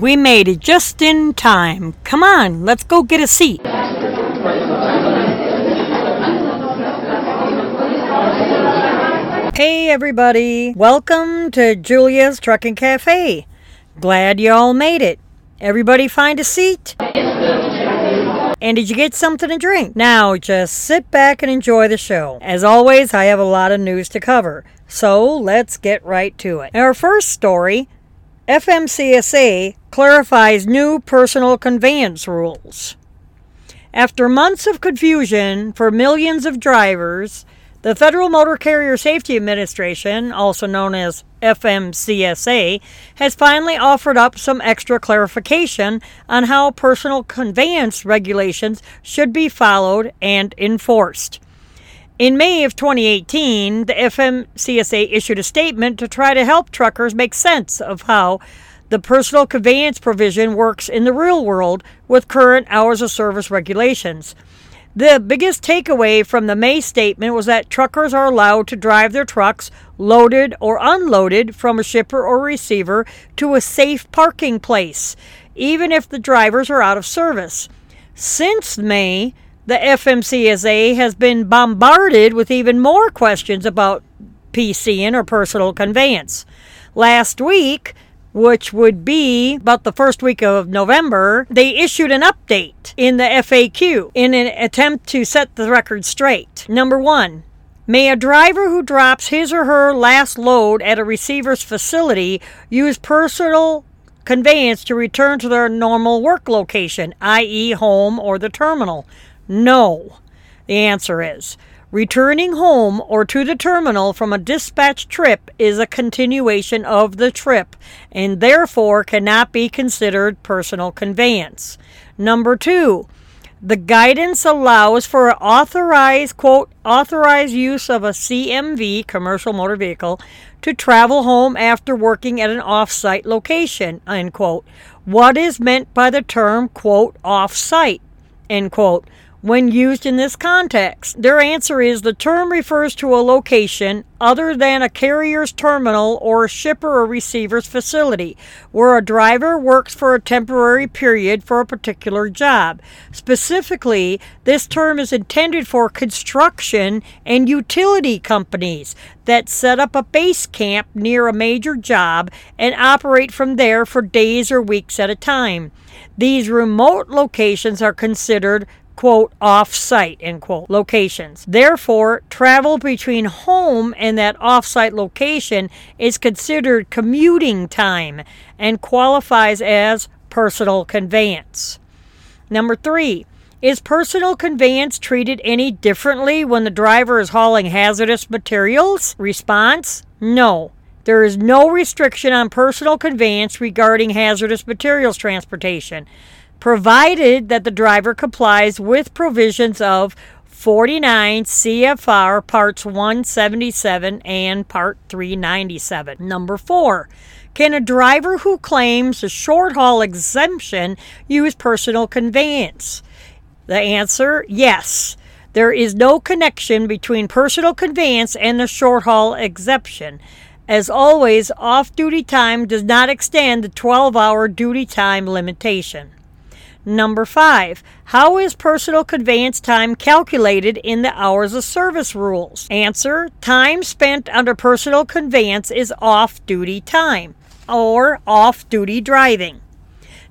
We made it just in time. Come on, let's go get a seat. Hey everybody, welcome to Julia's Trucking Cafe. Glad you all made it. Everybody find a seat? And did you get something to drink? Now just sit back and enjoy the show. As always, I have a lot of news to cover. So let's get right to it. Our first story FMCSA clarifies new personal conveyance rules. After months of confusion for millions of drivers, the Federal Motor Carrier Safety Administration, also known as FMCSA, has finally offered up some extra clarification on how personal conveyance regulations should be followed and enforced. In May of 2018, the FMCSA issued a statement to try to help truckers make sense of how the personal conveyance provision works in the real world with current hours of service regulations. The biggest takeaway from the May statement was that truckers are allowed to drive their trucks, loaded or unloaded, from a shipper or receiver to a safe parking place, even if the drivers are out of service. Since May, the FMCSA has been bombarded with even more questions about PCN or personal conveyance. Last week, which would be about the first week of November, they issued an update in the FAQ in an attempt to set the record straight. Number one, May a driver who drops his or her last load at a receiver's facility use personal conveyance to return to their normal work location, i.e., home or the terminal? No. The answer is Returning home or to the terminal from a dispatch trip is a continuation of the trip and therefore cannot be considered personal conveyance. Number two, the guidance allows for authorized, quote, authorized use of a CMV, commercial motor vehicle, to travel home after working at an off site location. What is meant by the term, quote, off site, end quote? When used in this context? Their answer is the term refers to a location other than a carrier's terminal or a shipper or receiver's facility where a driver works for a temporary period for a particular job. Specifically, this term is intended for construction and utility companies that set up a base camp near a major job and operate from there for days or weeks at a time. These remote locations are considered quote, off site, end quote, locations. Therefore, travel between home and that off site location is considered commuting time and qualifies as personal conveyance. Number three, is personal conveyance treated any differently when the driver is hauling hazardous materials? Response No. There is no restriction on personal conveyance regarding hazardous materials transportation provided that the driver complies with provisions of 49 CFR Parts 177 and Part 397. Number 4. Can a driver who claims a short haul exemption use personal conveyance? The answer yes. There is no connection between personal conveyance and the short haul exemption. As always, off duty time does not extend the 12 hour duty time limitation. Number five, how is personal conveyance time calculated in the hours of service rules? Answer, time spent under personal conveyance is off duty time or off duty driving.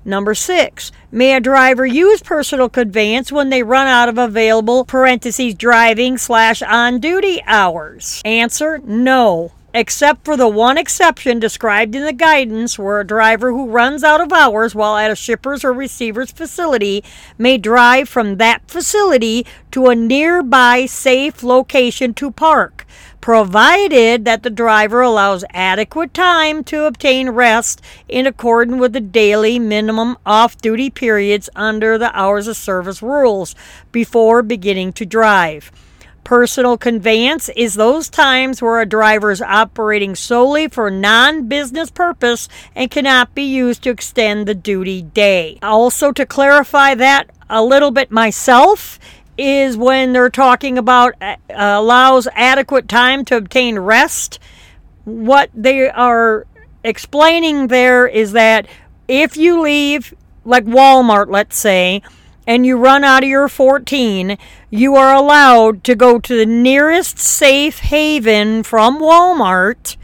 Number six, may a driver use personal conveyance when they run out of available parentheses driving slash on duty hours? Answer, no. Except for the one exception described in the guidance where a driver who runs out of hours while at a shipper's or receiver's facility may drive from that facility to a nearby safe location to park, provided that the driver allows adequate time to obtain rest in accordance with the daily minimum off duty periods under the hours of service rules before beginning to drive. Personal conveyance is those times where a driver is operating solely for non business purpose and cannot be used to extend the duty day. Also, to clarify that a little bit myself, is when they're talking about uh, allows adequate time to obtain rest. What they are explaining there is that if you leave, like Walmart, let's say, and you run out of your 14, you are allowed to go to the nearest safe haven from Walmart.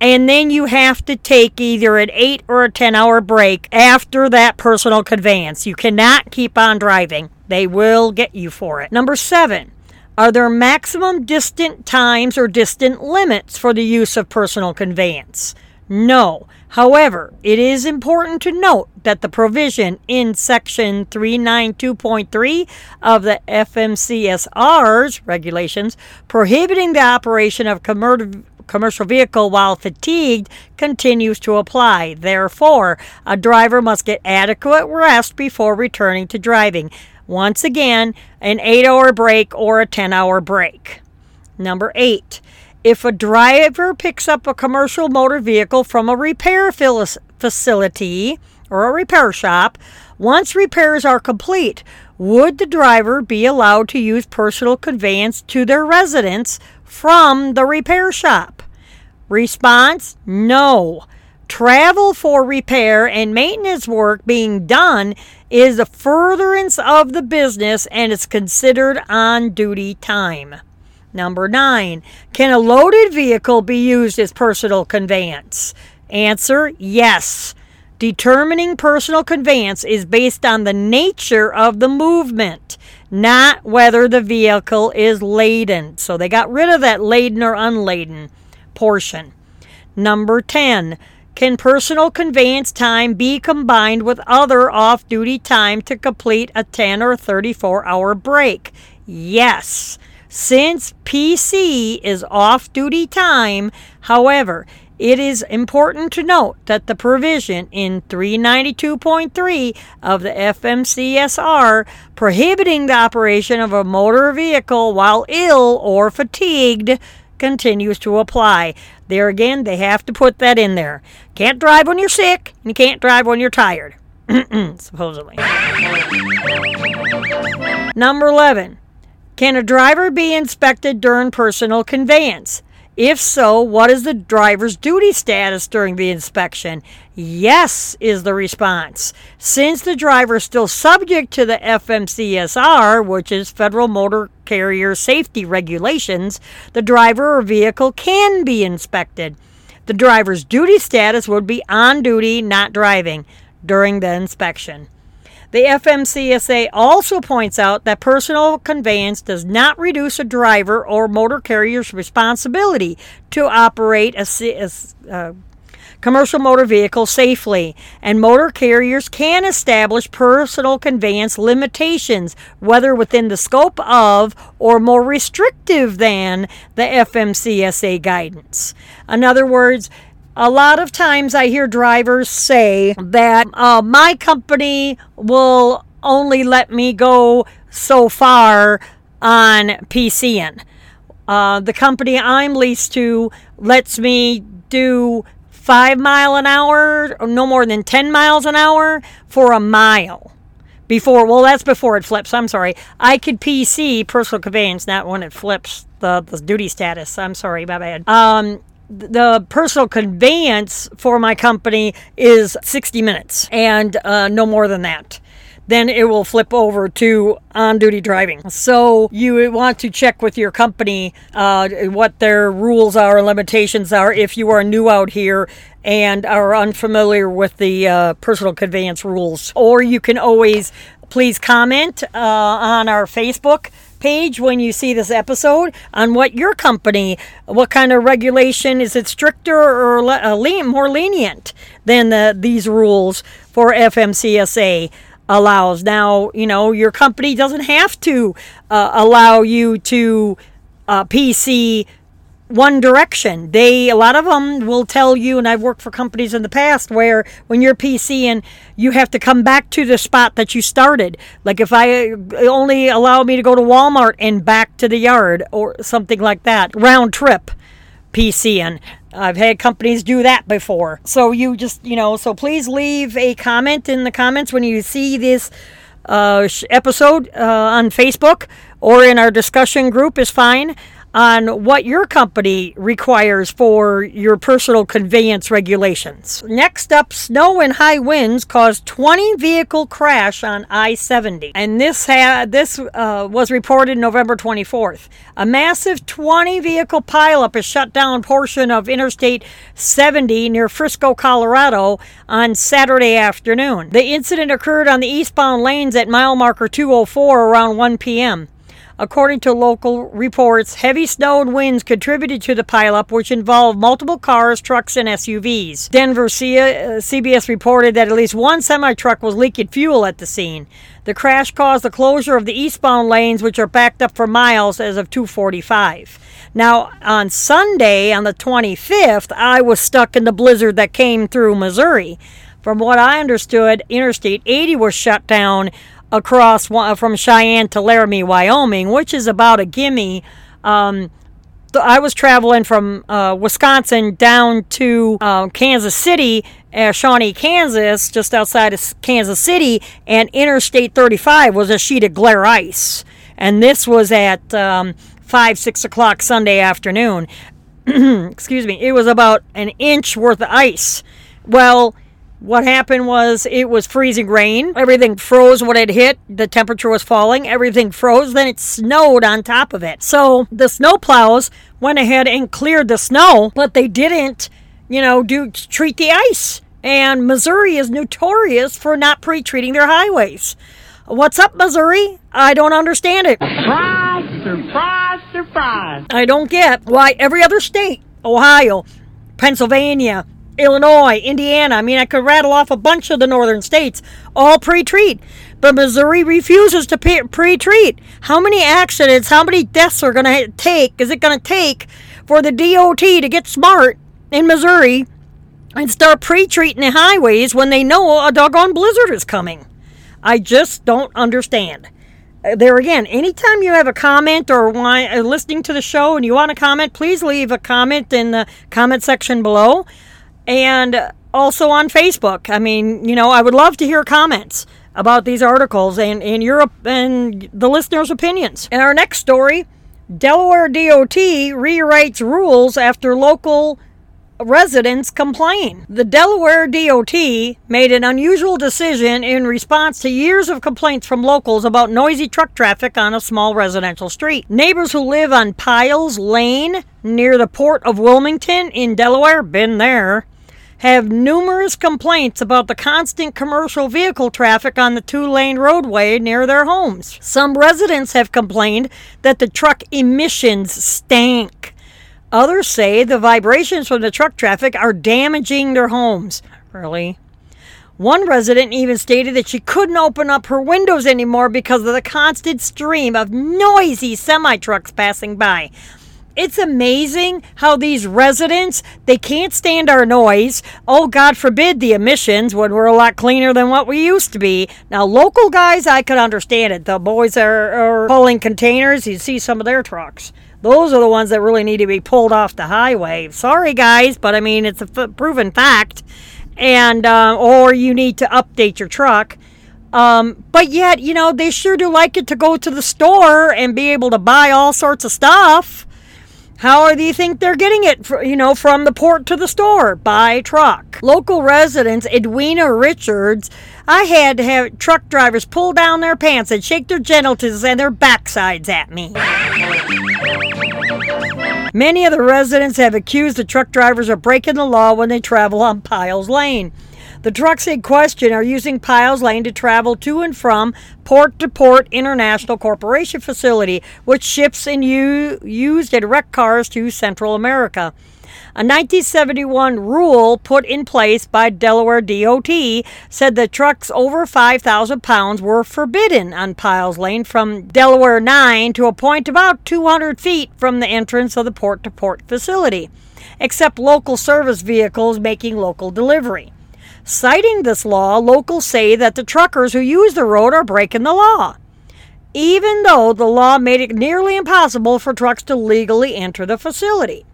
And then you have to take either an 8 or a 10 hour break after that personal conveyance. You cannot keep on driving, they will get you for it. Number seven, are there maximum distant times or distant limits for the use of personal conveyance? No. However, it is important to note that the provision in Section 392.3 of the FMCSR's regulations prohibiting the operation of commercial vehicle while fatigued continues to apply. Therefore, a driver must get adequate rest before returning to driving. Once again, an 8 hour break or a 10 hour break. Number 8. If a driver picks up a commercial motor vehicle from a repair facility or a repair shop, once repairs are complete, would the driver be allowed to use personal conveyance to their residence from the repair shop? Response No. Travel for repair and maintenance work being done is a furtherance of the business and is considered on duty time. Number nine, can a loaded vehicle be used as personal conveyance? Answer yes. Determining personal conveyance is based on the nature of the movement, not whether the vehicle is laden. So they got rid of that laden or unladen portion. Number 10. Can personal conveyance time be combined with other off duty time to complete a 10 or 34 hour break? Yes. Since PC is off duty time, however, it is important to note that the provision in 392.3 of the FMCSR prohibiting the operation of a motor vehicle while ill or fatigued continues to apply. There again, they have to put that in there. Can't drive when you're sick, and you can't drive when you're tired. Supposedly. Number 11. Can a driver be inspected during personal conveyance? If so, what is the driver's duty status during the inspection? Yes, is the response. Since the driver is still subject to the FMCSR, which is Federal Motor Carrier Safety Regulations, the driver or vehicle can be inspected. The driver's duty status would be on duty, not driving, during the inspection. The FMCSA also points out that personal conveyance does not reduce a driver or motor carrier's responsibility to operate a, a, a uh, commercial motor vehicle safely, and motor carriers can establish personal conveyance limitations, whether within the scope of or more restrictive than the FMCSA guidance. In other words, a lot of times I hear drivers say that uh, my company will only let me go so far on PCN. Uh, the company I'm leased to lets me do five mile an hour, no more than 10 miles an hour for a mile. Before, well, that's before it flips. I'm sorry. I could PC personal conveyance, not when it flips the, the duty status. I'm sorry, my bad. Um, the personal conveyance for my company is 60 minutes and uh, no more than that. Then it will flip over to on duty driving. So you want to check with your company uh, what their rules are and limitations are if you are new out here and are unfamiliar with the uh, personal conveyance rules. Or you can always please comment uh, on our Facebook page when you see this episode on what your company, what kind of regulation is it stricter or le- uh, more lenient than the, these rules for FMCSA allows. Now, you know, your company doesn't have to uh, allow you to uh, PC one direction. They a lot of them will tell you, and I've worked for companies in the past where when you're PC and you have to come back to the spot that you started. Like if I uh, only allow me to go to Walmart and back to the yard or something like that, round trip PC and I've had companies do that before. So you just, you know, so please leave a comment in the comments when you see this uh, episode uh, on Facebook or in our discussion group is fine on what your company requires for your personal conveyance regulations. Next up, snow and high winds caused 20 vehicle crash on I-70, and this had this uh, was reported November 24th. A massive 20 vehicle pileup has shut down portion of Interstate 70 near Frisco, Colorado on Saturday afternoon. The incident occurred on the eastbound lanes at mile marker 204 around 1 p.m. According to local reports, heavy snow and winds contributed to the pileup, which involved multiple cars, trucks, and SUVs. Denver CBS uh, reported that at least one semi truck was leaking fuel at the scene. The crash caused the closure of the eastbound lanes, which are backed up for miles as of 245. Now, on Sunday, on the 25th, I was stuck in the blizzard that came through Missouri. From what I understood, Interstate 80 was shut down across from Cheyenne to Laramie, Wyoming, which is about a gimme. Um, I was traveling from uh, Wisconsin down to uh, Kansas City, uh, Shawnee, Kansas, just outside of Kansas City, and Interstate 35 was a sheet of glare ice. And this was at um, 5, 6 o'clock Sunday afternoon. Excuse me. It was about an inch worth of ice. Well, what happened was it was freezing rain. Everything froze when it hit. The temperature was falling. Everything froze. Then it snowed on top of it. So the snow plows went ahead and cleared the snow, but they didn't, you know, do treat the ice. And Missouri is notorious for not pre-treating their highways. What's up, Missouri? I don't understand it. Surprise, surprise, surprise. I don't get why every other state, Ohio, Pennsylvania, Illinois, Indiana. I mean, I could rattle off a bunch of the northern states, all pre treat. But Missouri refuses to pre treat. How many accidents, how many deaths are going to take, is it going to take for the DOT to get smart in Missouri and start pre treating the highways when they know a doggone blizzard is coming? I just don't understand. Uh, there again, anytime you have a comment or uh, listening to the show and you want to comment, please leave a comment in the comment section below and also on Facebook. I mean, you know, I would love to hear comments about these articles and, and your and the listeners' opinions. In our next story, Delaware DOT rewrites rules after local residents complain. The Delaware DOT made an unusual decision in response to years of complaints from locals about noisy truck traffic on a small residential street. Neighbors who live on Pyles Lane near the port of Wilmington in Delaware, been there, have numerous complaints about the constant commercial vehicle traffic on the two lane roadway near their homes. Some residents have complained that the truck emissions stank. Others say the vibrations from the truck traffic are damaging their homes. Really? One resident even stated that she couldn't open up her windows anymore because of the constant stream of noisy semi trucks passing by it's amazing how these residents they can't stand our noise. Oh god forbid the emissions when we're a lot cleaner than what we used to be. Now local guys i could understand it. The boys are, are pulling containers. You see some of their trucks. Those are the ones that really need to be pulled off the highway. Sorry guys but i mean it's a f- proven fact. And uh, or you need to update your truck. Um, but yet, you know, they sure do like it to go to the store and be able to buy all sorts of stuff. How do you think they're getting it, for, you know, from the port to the store? By truck. Local residents, Edwina Richards, I had to have truck drivers pull down their pants and shake their genitals and their backsides at me. Many of the residents have accused the truck drivers of breaking the law when they travel on Pyles Lane. The trucks in question are using Pyles Lane to travel to and from Port to Port International Corporation facility, which ships and u- used and wrecked cars to Central America. A 1971 rule put in place by Delaware DOT said that trucks over 5,000 pounds were forbidden on Pyles Lane from Delaware 9 to a point about 200 feet from the entrance of the port to port facility, except local service vehicles making local delivery. Citing this law, locals say that the truckers who use the road are breaking the law, even though the law made it nearly impossible for trucks to legally enter the facility.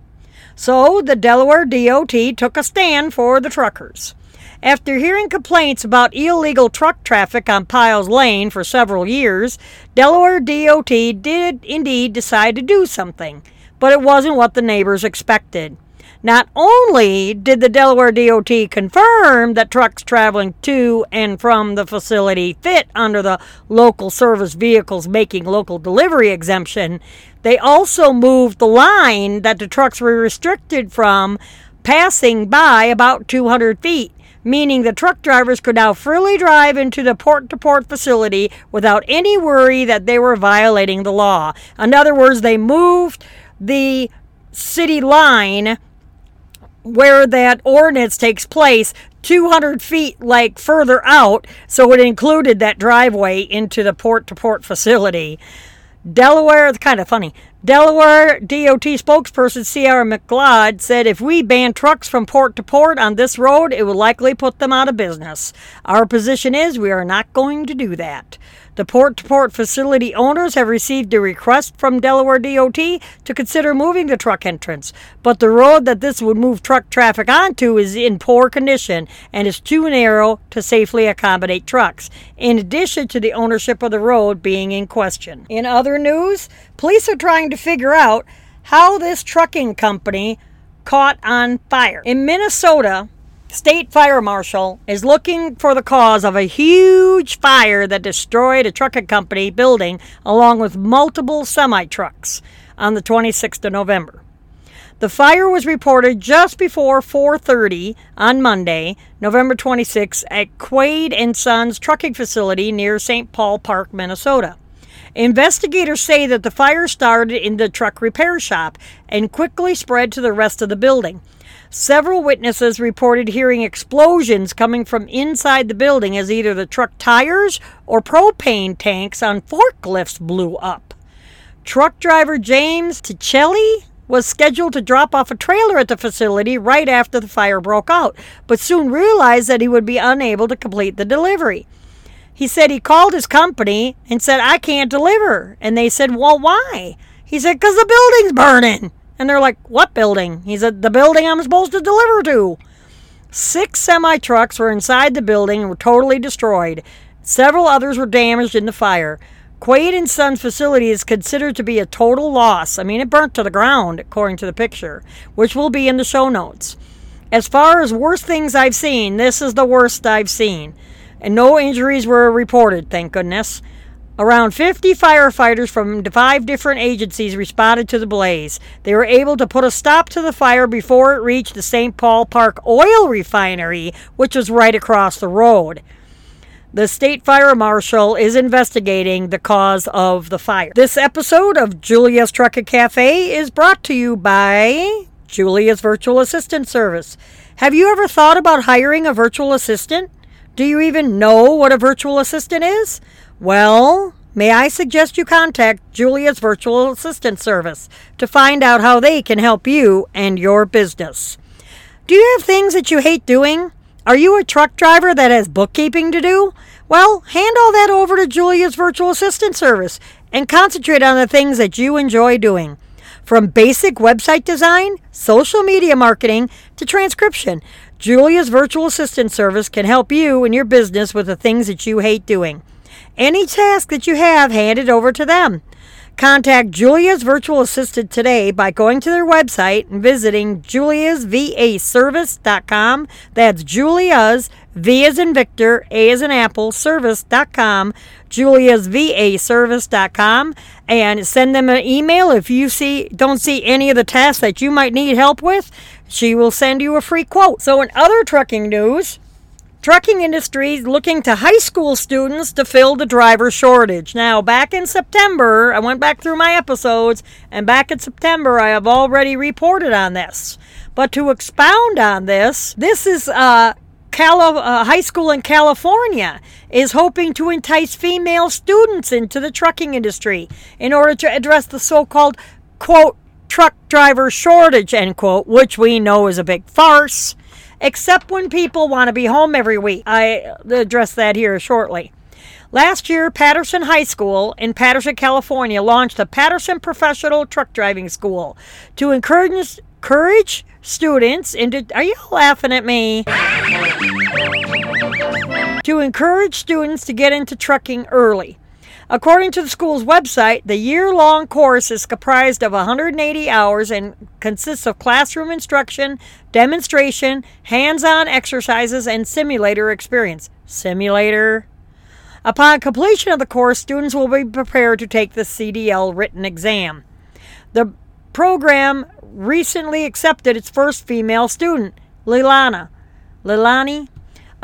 So the Delaware DOT took a stand for the truckers. After hearing complaints about illegal truck traffic on Pyles Lane for several years, Delaware DOT did indeed decide to do something, but it wasn't what the neighbors expected. Not only did the Delaware DOT confirm that trucks traveling to and from the facility fit under the local service vehicles making local delivery exemption, they also moved the line that the trucks were restricted from passing by about 200 feet, meaning the truck drivers could now freely drive into the port to port facility without any worry that they were violating the law. In other words, they moved the city line where that ordinance takes place 200 feet like further out so it included that driveway into the port to port facility. Delaware it's kind of funny. Delaware dot spokesperson C.R. McLeod said if we ban trucks from port to port on this road it would likely put them out of business. Our position is we are not going to do that the port to port facility owners have received a request from Delaware DOT to consider moving the truck entrance, but the road that this would move truck traffic onto is in poor condition and is too narrow to safely accommodate trucks, in addition to the ownership of the road being in question. In other news, police are trying to figure out how this trucking company caught on fire. In Minnesota, State Fire Marshal is looking for the cause of a huge fire that destroyed a trucking company building along with multiple semi trucks on the 26th of November. The fire was reported just before 4:30 on Monday, November 26, at Quade and Sons trucking facility near St. Paul Park, Minnesota. Investigators say that the fire started in the truck repair shop and quickly spread to the rest of the building. Several witnesses reported hearing explosions coming from inside the building as either the truck tires or propane tanks on forklifts blew up. Truck driver James Tichelli was scheduled to drop off a trailer at the facility right after the fire broke out, but soon realized that he would be unable to complete the delivery. He said he called his company and said, I can't deliver. And they said, Well, why? He said, Because the building's burning. And they're like, What building? He said, The building I'm supposed to deliver to. Six semi trucks were inside the building and were totally destroyed. Several others were damaged in the fire. Quaid and Sons facility is considered to be a total loss. I mean, it burnt to the ground, according to the picture, which will be in the show notes. As far as worst things I've seen, this is the worst I've seen. And no injuries were reported, thank goodness. Around 50 firefighters from five different agencies responded to the blaze. They were able to put a stop to the fire before it reached the St. Paul Park oil refinery, which was right across the road. The state fire marshal is investigating the cause of the fire. This episode of Julia's Trucking Cafe is brought to you by Julia's Virtual Assistant Service. Have you ever thought about hiring a virtual assistant? Do you even know what a virtual assistant is? Well, may I suggest you contact Julia's Virtual Assistant Service to find out how they can help you and your business. Do you have things that you hate doing? Are you a truck driver that has bookkeeping to do? Well, hand all that over to Julia's Virtual Assistant Service and concentrate on the things that you enjoy doing. From basic website design, social media marketing, to transcription, Julia's Virtual Assistant Service can help you and your business with the things that you hate doing. Any task that you have, hand it over to them. Contact Julia's virtual assistant today by going to their website and visiting juliasvaservice.com. That's Julia's, V as in Victor, A as in Apple, service.com, juliasvaservice.com, and send them an email if you see don't see any of the tasks that you might need help with. She will send you a free quote. So in other trucking news, trucking industry looking to high school students to fill the driver shortage. Now, back in September, I went back through my episodes, and back in September, I have already reported on this. But to expound on this, this is uh, Cali- uh, high school in California is hoping to entice female students into the trucking industry in order to address the so-called quote truck driver shortage end quote, which we know is a big farce except when people want to be home every week. I address that here shortly. Last year, Patterson High School in Patterson, California launched the Patterson Professional Truck Driving School to encourage, encourage students into. Are you laughing at me? to encourage students to get into trucking early. According to the school's website, the year long course is comprised of 180 hours and consists of classroom instruction, demonstration, hands on exercises, and simulator experience. Simulator. Upon completion of the course, students will be prepared to take the CDL written exam. The program recently accepted its first female student, Lilana. Lilani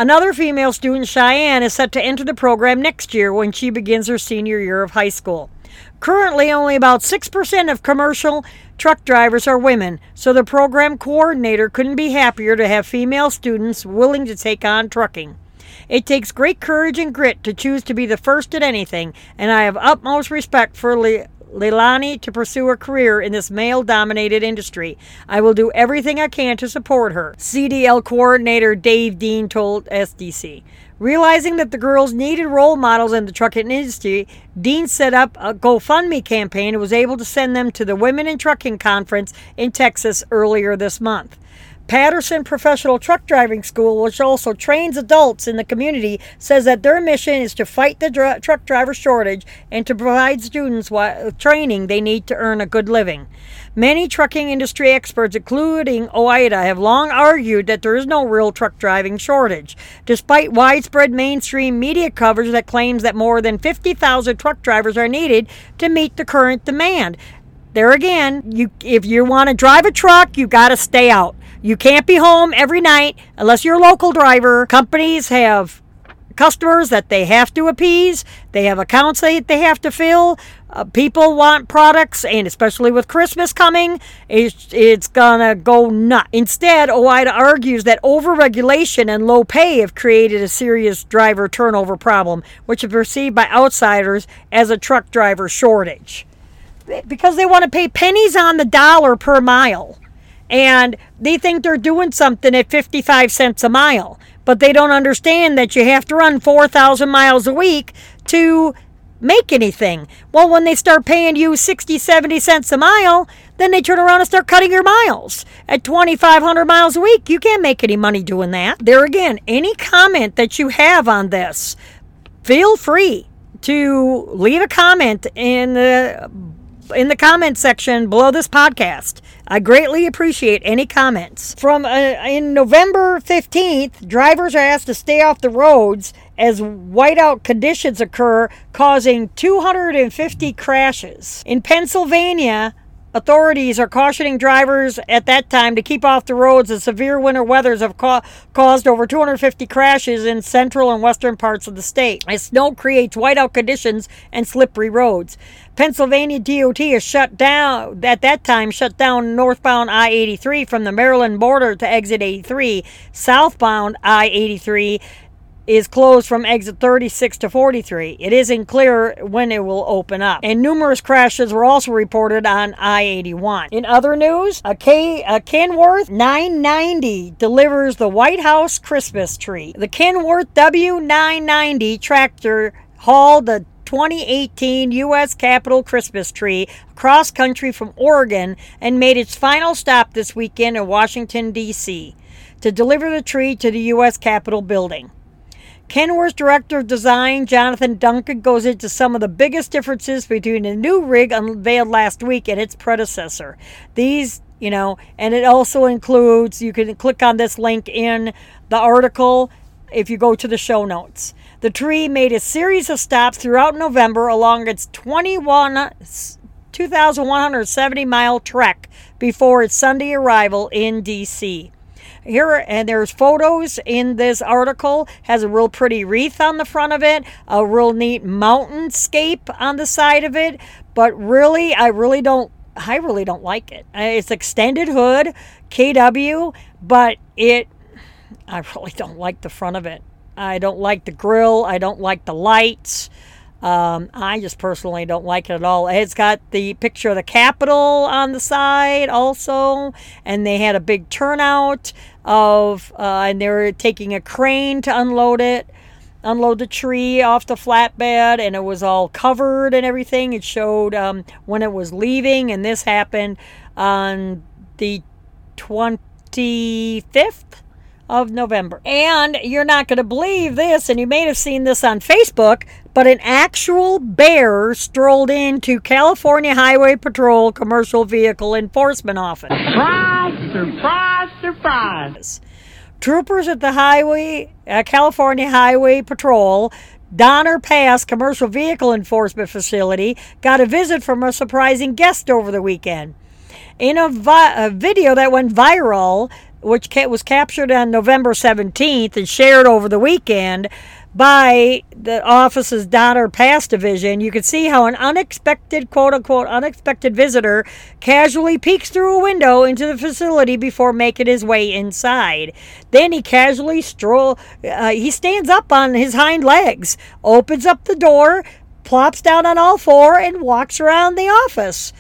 Another female student, Cheyenne, is set to enter the program next year when she begins her senior year of high school. Currently, only about 6% of commercial truck drivers are women, so the program coordinator couldn't be happier to have female students willing to take on trucking. It takes great courage and grit to choose to be the first at anything, and I have utmost respect for Le- Leilani to pursue a career in this male dominated industry. I will do everything I can to support her, CDL coordinator Dave Dean told SDC. Realizing that the girls needed role models in the trucking industry, Dean set up a GoFundMe campaign and was able to send them to the Women in Trucking Conference in Texas earlier this month. Patterson Professional Truck Driving School, which also trains adults in the community, says that their mission is to fight the dr- truck driver shortage and to provide students with training they need to earn a good living. Many trucking industry experts, including OOIDA, have long argued that there is no real truck driving shortage, despite widespread mainstream media coverage that claims that more than 50,000 truck drivers are needed to meet the current demand. There again, you if you want to drive a truck, you got to stay out. You can't be home every night unless you're a local driver. Companies have customers that they have to appease, they have accounts that they have to fill. Uh, people want products, and especially with Christmas coming, it's, it's gonna go nuts. Instead, OOIDA argues that overregulation and low pay have created a serious driver turnover problem, which is perceived by outsiders as a truck driver shortage. Because they want to pay pennies on the dollar per mile and they think they're doing something at 55 cents a mile, but they don't understand that you have to run 4,000 miles a week to make anything. Well, when they start paying you 60, 70 cents a mile, then they turn around and start cutting your miles. At 2,500 miles a week, you can't make any money doing that. There again, any comment that you have on this, feel free to leave a comment in the in the comment section below this podcast. I greatly appreciate any comments. From uh, in November 15th, drivers are asked to stay off the roads as whiteout conditions occur, causing 250 crashes. In Pennsylvania, Authorities are cautioning drivers at that time to keep off the roads as severe winter weathers have ca- caused over 250 crashes in central and western parts of the state. As snow creates whiteout conditions and slippery roads. Pennsylvania DOT has shut down, at that time, shut down northbound I 83 from the Maryland border to exit 83. Southbound I 83 is closed from exit 36 to 43. It isn't clear when it will open up. And numerous crashes were also reported on I 81. In other news, a, K, a Kenworth 990 delivers the White House Christmas tree. The Kenworth W990 tractor hauled the 2018 U.S. Capitol Christmas tree across country from Oregon and made its final stop this weekend in Washington, D.C. to deliver the tree to the U.S. Capitol building. Kenworth's director of design, Jonathan Duncan, goes into some of the biggest differences between the new rig unveiled last week and its predecessor. These, you know, and it also includes, you can click on this link in the article if you go to the show notes. The tree made a series of stops throughout November along its 21 2,170 mile trek before its Sunday arrival in D.C. Here and there's photos in this article. Has a real pretty wreath on the front of it, a real neat mountainscape on the side of it. But really, I really don't. I really don't like it. Uh, It's extended hood, KW, but it. I really don't like the front of it. I don't like the grill. I don't like the lights. Um, I just personally don't like it at all. It's got the picture of the Capitol on the side also, and they had a big turnout of, uh, and they were taking a crane to unload it, unload the tree off the flatbed, and it was all covered and everything. It showed um, when it was leaving, and this happened on the 25th of November. And you're not going to believe this, and you may have seen this on Facebook, but an actual bear strolled into California Highway Patrol Commercial Vehicle Enforcement Office. Surprise, surprise, surprise. Troopers at the Highway, uh, California Highway Patrol, Donner Pass Commercial Vehicle Enforcement Facility got a visit from a surprising guest over the weekend. In a, vi- a video that went viral, which was captured on November 17th and shared over the weekend by the office's Donner Pass division, you can see how an unexpected, quote unquote, unexpected visitor casually peeks through a window into the facility before making his way inside. Then he casually stroll, uh, he stands up on his hind legs, opens up the door, plops down on all four, and walks around the office.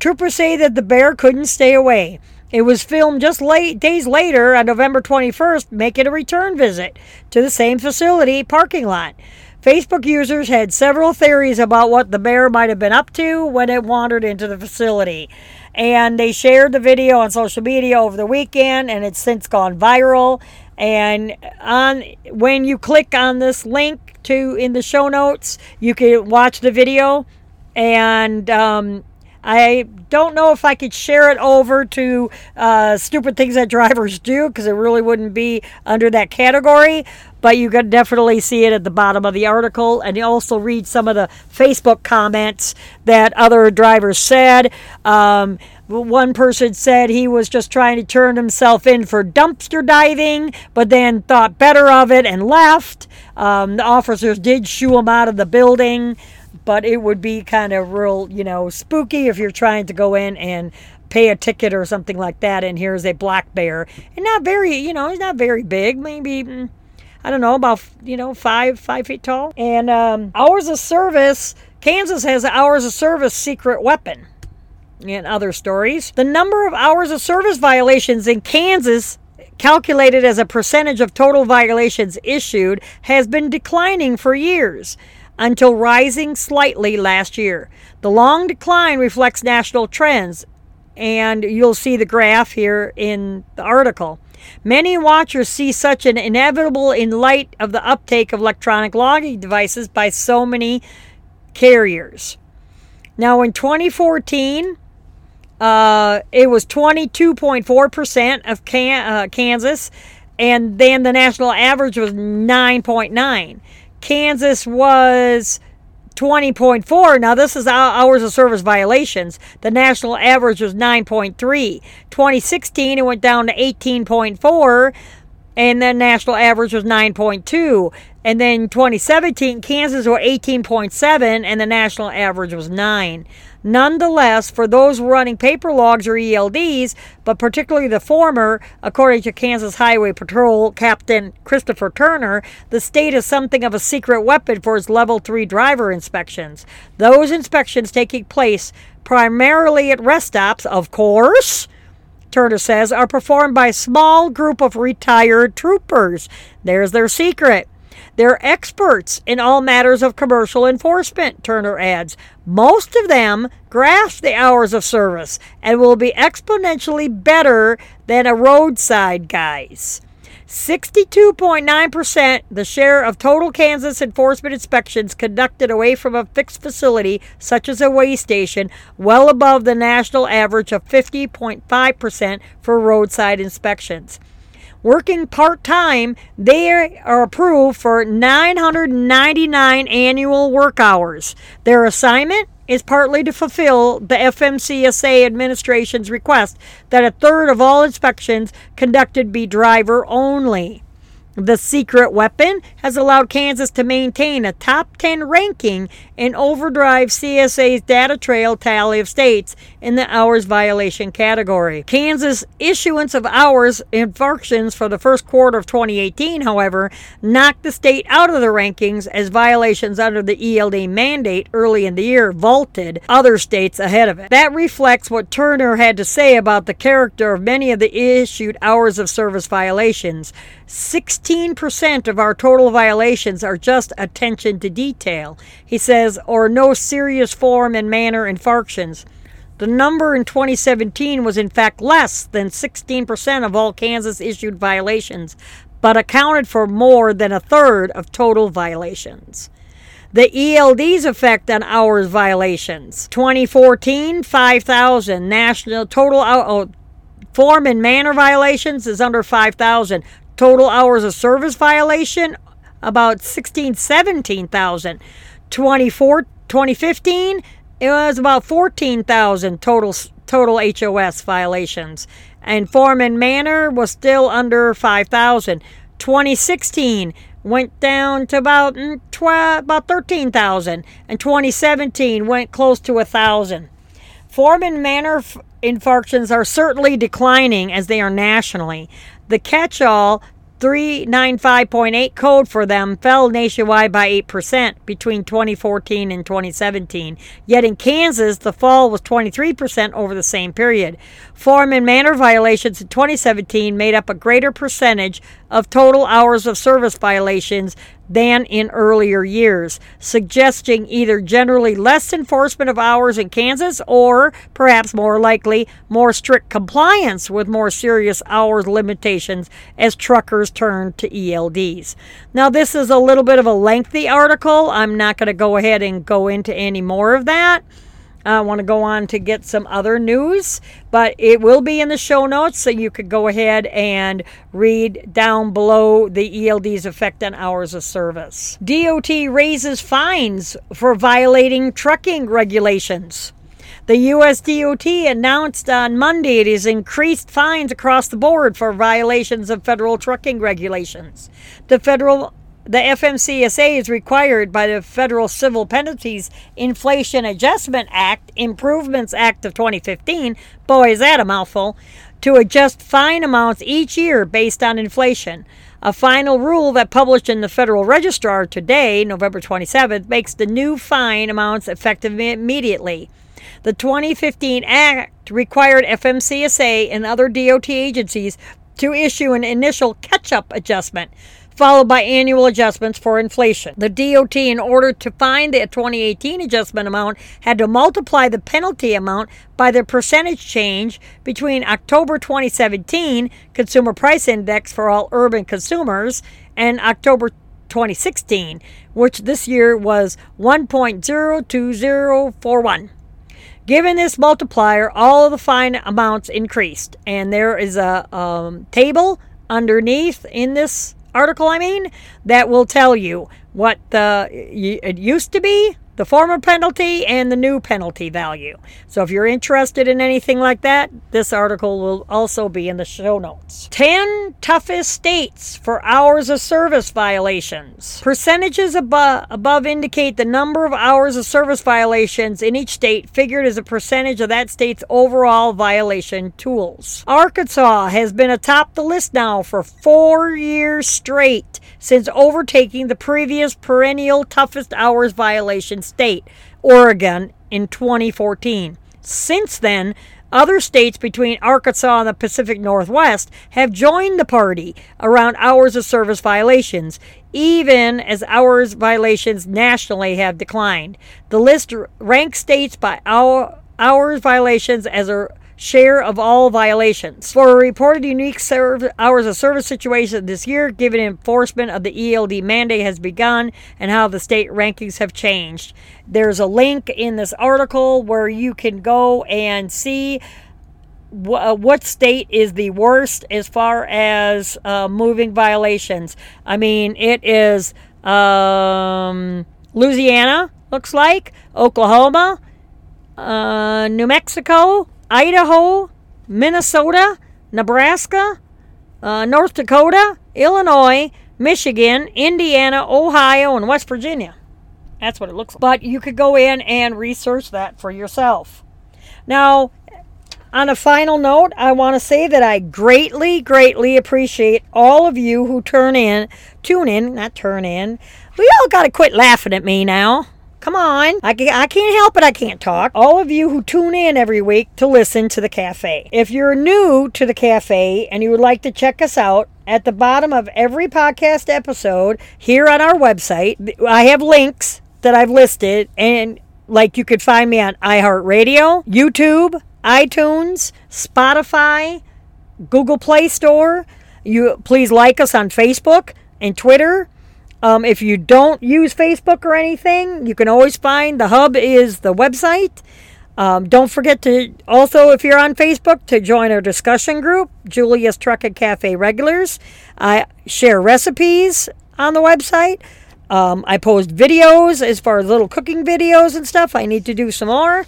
Troopers say that the bear couldn't stay away. It was filmed just late days later on November 21st, making a return visit to the same facility parking lot. Facebook users had several theories about what the bear might have been up to when it wandered into the facility. And they shared the video on social media over the weekend, and it's since gone viral. And on when you click on this link to in the show notes, you can watch the video. And um, I don't know if I could share it over to uh, stupid things that drivers do because it really wouldn't be under that category. But you can definitely see it at the bottom of the article, and you also read some of the Facebook comments that other drivers said. Um, one person said he was just trying to turn himself in for dumpster diving, but then thought better of it and left. Um, the officers did shoo him out of the building but it would be kind of real, you know, spooky if you're trying to go in and pay a ticket or something like that. And here's a black bear, and not very, you know, he's not very big, maybe. mm, I don't know, about you know five five feet tall. And um, hours of service. Kansas has hours of service secret weapon. In other stories, the number of hours of service violations in Kansas calculated as a percentage of total violations issued, has been declining for years until rising slightly last year. The long decline reflects national trends, and you'll see the graph here in the article. Many watchers see such an inevitable in light of the uptake of electronic logging devices by so many carriers. Now, in 2014, uh, it was 22.4% of can- uh, Kansas, and then the national average was 9.9. Kansas was 20.4. Now, this is hours of service violations. The national average was 9.3. 2016, it went down to 18.4, and then national average was 9.2. And then 2017, Kansas were 18.7, and the national average was 9. Nonetheless, for those running paper logs or ELDs, but particularly the former, according to Kansas Highway Patrol Captain Christopher Turner, the state is something of a secret weapon for its level 3 driver inspections. Those inspections taking place primarily at rest stops, of course. Turner says, are performed by a small group of retired troopers. There's their secret. They're experts in all matters of commercial enforcement, Turner adds. Most of them grasp the hours of service and will be exponentially better than a roadside guys. 62.9% the share of total Kansas enforcement inspections conducted away from a fixed facility, such as a weigh station, well above the national average of 50.5% for roadside inspections. Working part time, they are approved for 999 annual work hours. Their assignment? is partly to fulfill the FMCSA administration's request that a third of all inspections conducted be driver only. The secret weapon has allowed Kansas to maintain a top 10 ranking in Overdrive CSA's data trail tally of states in the hours violation category. Kansas issuance of hours infractions for the first quarter of 2018, however, knocked the state out of the rankings as violations under the ELD mandate early in the year vaulted other states ahead of it. That reflects what Turner had to say about the character of many of the issued hours of service violations. 16% of our total violations are just attention to detail, he says, or no serious form and manner infractions. The number in 2017 was in fact less than 16% of all Kansas issued violations, but accounted for more than a third of total violations. The ELD's effect on hours violations 2014, 5,000. National total uh, oh, form and manner violations is under 5,000. Total hours of service violation, about 16, 17,000. 2015, it was about 14,000 total total HOS violations. And form and manner was still under 5,000. 2016 went down to about mm, tw- about 13,000 and 2017 went close to a 1,000. Form and manner infarctions are certainly declining as they are nationally. The catch all 395.8 code for them fell nationwide by 8% between 2014 and 2017. Yet in Kansas, the fall was 23% over the same period. Form and manner violations in 2017 made up a greater percentage of total hours of service violations than in earlier years, suggesting either generally less enforcement of hours in Kansas or, perhaps more likely, more strict compliance with more serious hours limitations as truckers turn to ELDs. Now, this is a little bit of a lengthy article. I'm not going to go ahead and go into any more of that. I want to go on to get some other news, but it will be in the show notes so you could go ahead and read down below the ELD's effect on hours of service. DOT raises fines for violating trucking regulations. The U.S. DOT announced on Monday it has increased fines across the board for violations of federal trucking regulations. The federal the FMCSA is required by the Federal Civil Penalties Inflation Adjustment Act, Improvements Act of 2015, boy, is that a mouthful, to adjust fine amounts each year based on inflation. A final rule that published in the Federal Registrar today, November 27th, makes the new fine amounts effective immediately. The 2015 Act required FMCSA and other DOT agencies to issue an initial catch up adjustment followed by annual adjustments for inflation. The DOT, in order to find the 2018 adjustment amount, had to multiply the penalty amount by the percentage change between October 2017 Consumer Price Index for all urban consumers and October 2016, which this year was 1.02041. Given this multiplier, all of the fine amounts increased, and there is a um, table underneath in this article, I mean, that will tell you what the it used to be the former penalty and the new penalty value. So if you're interested in anything like that, this article will also be in the show notes. 10 toughest states for hours of service violations. Percentages above, above indicate the number of hours of service violations in each state figured as a percentage of that state's overall violation tools. Arkansas has been atop the list now for 4 years straight since overtaking the previous perennial toughest hours violation state, Oregon, in 2014. Since then, other states between Arkansas and the Pacific Northwest have joined the party around hours of service violations, even as hours violations nationally have declined. The list ranks states by hours violations as a share of all violations. For a reported unique serv- hours of service situation this year, given enforcement of the ELD mandate has begun and how the state rankings have changed. There's a link in this article where you can go and see uh, what state is the worst as far as uh, moving violations. I mean, it is um, Louisiana, looks like, Oklahoma, uh, New Mexico, Idaho, Minnesota, Nebraska, uh, North Dakota, Illinois, Michigan, Indiana, Ohio, and West Virginia. That's what it looks like. But you could go in and research that for yourself. Now, on a final note, I want to say that I greatly, greatly appreciate all of you who turn in, tune in, not turn in. We all got to quit laughing at me now. Come on. I, I can't help it. I can't talk. All of you who tune in every week to listen to the cafe. If you're new to the cafe and you would like to check us out, at the bottom of every podcast episode here on our website, I have links that I've listed, and like you could find me on iHeartRadio, YouTube, iTunes, Spotify, Google Play Store. You please like us on Facebook and Twitter. Um, if you don't use Facebook or anything, you can always find the hub is the website. Um, don't forget to also, if you're on Facebook, to join our discussion group, Julia's Trucking Cafe Regulars. I share recipes on the website. Um, I post videos as far as little cooking videos and stuff. I need to do some more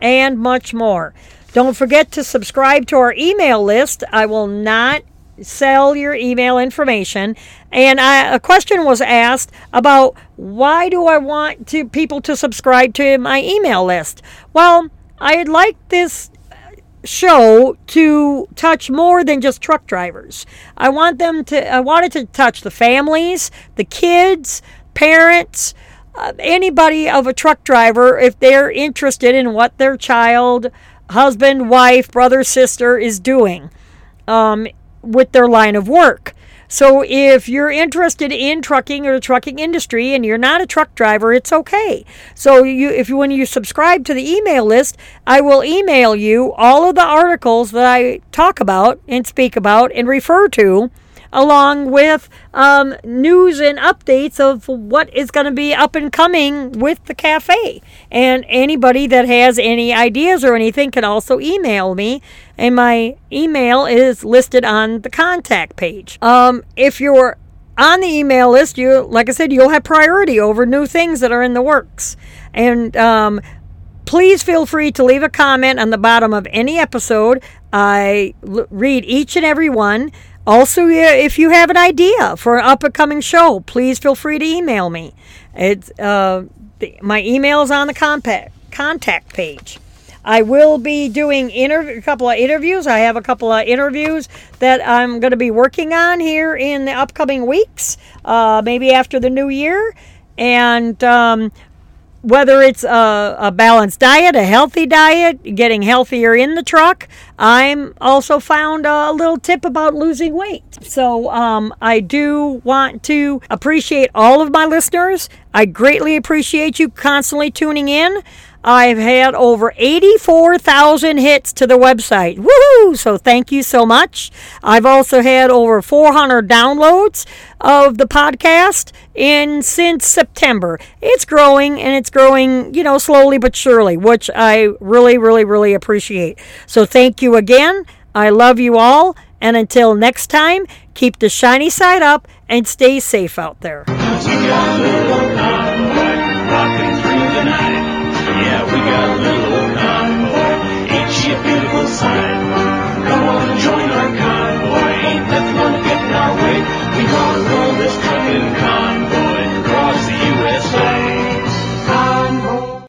and much more. Don't forget to subscribe to our email list. I will not sell your email information. And I, a question was asked about why do I want to people to subscribe to my email list? Well, I'd like this show to touch more than just truck drivers. I want them to I wanted to touch the families, the kids, parents, uh, anybody of a truck driver if they're interested in what their child, husband, wife, brother, sister is doing. Um, with their line of work. So if you're interested in trucking or the trucking industry and you're not a truck driver, it's okay. So you if you when you subscribe to the email list, I will email you all of the articles that I talk about and speak about and refer to along with um, news and updates of what is going to be up and coming with the cafe. And anybody that has any ideas or anything can also email me. And my email is listed on the contact page. Um, if you're on the email list, you like I said, you'll have priority over new things that are in the works. And um, please feel free to leave a comment on the bottom of any episode. I l- read each and every one. Also, if you have an idea for an up and coming show, please feel free to email me. It's uh, the, my email is on the compact, contact page. I will be doing interv- a couple of interviews. I have a couple of interviews that I'm going to be working on here in the upcoming weeks, uh, maybe after the new year. And um, whether it's a, a, balanced diet, a healthy diet, getting healthier in the truck, I'm also found a little tip about losing weight. So um, I do want to appreciate all of my listeners. I greatly appreciate you constantly tuning in. I've had over 84,000 hits to the website. Woohoo! So thank you so much. I've also had over 400 downloads of the podcast in since September. It's growing and it's growing, you know, slowly but surely, which I really really really appreciate. So thank you again. I love you all and until next time, keep the shiny side up and stay safe out there. outside.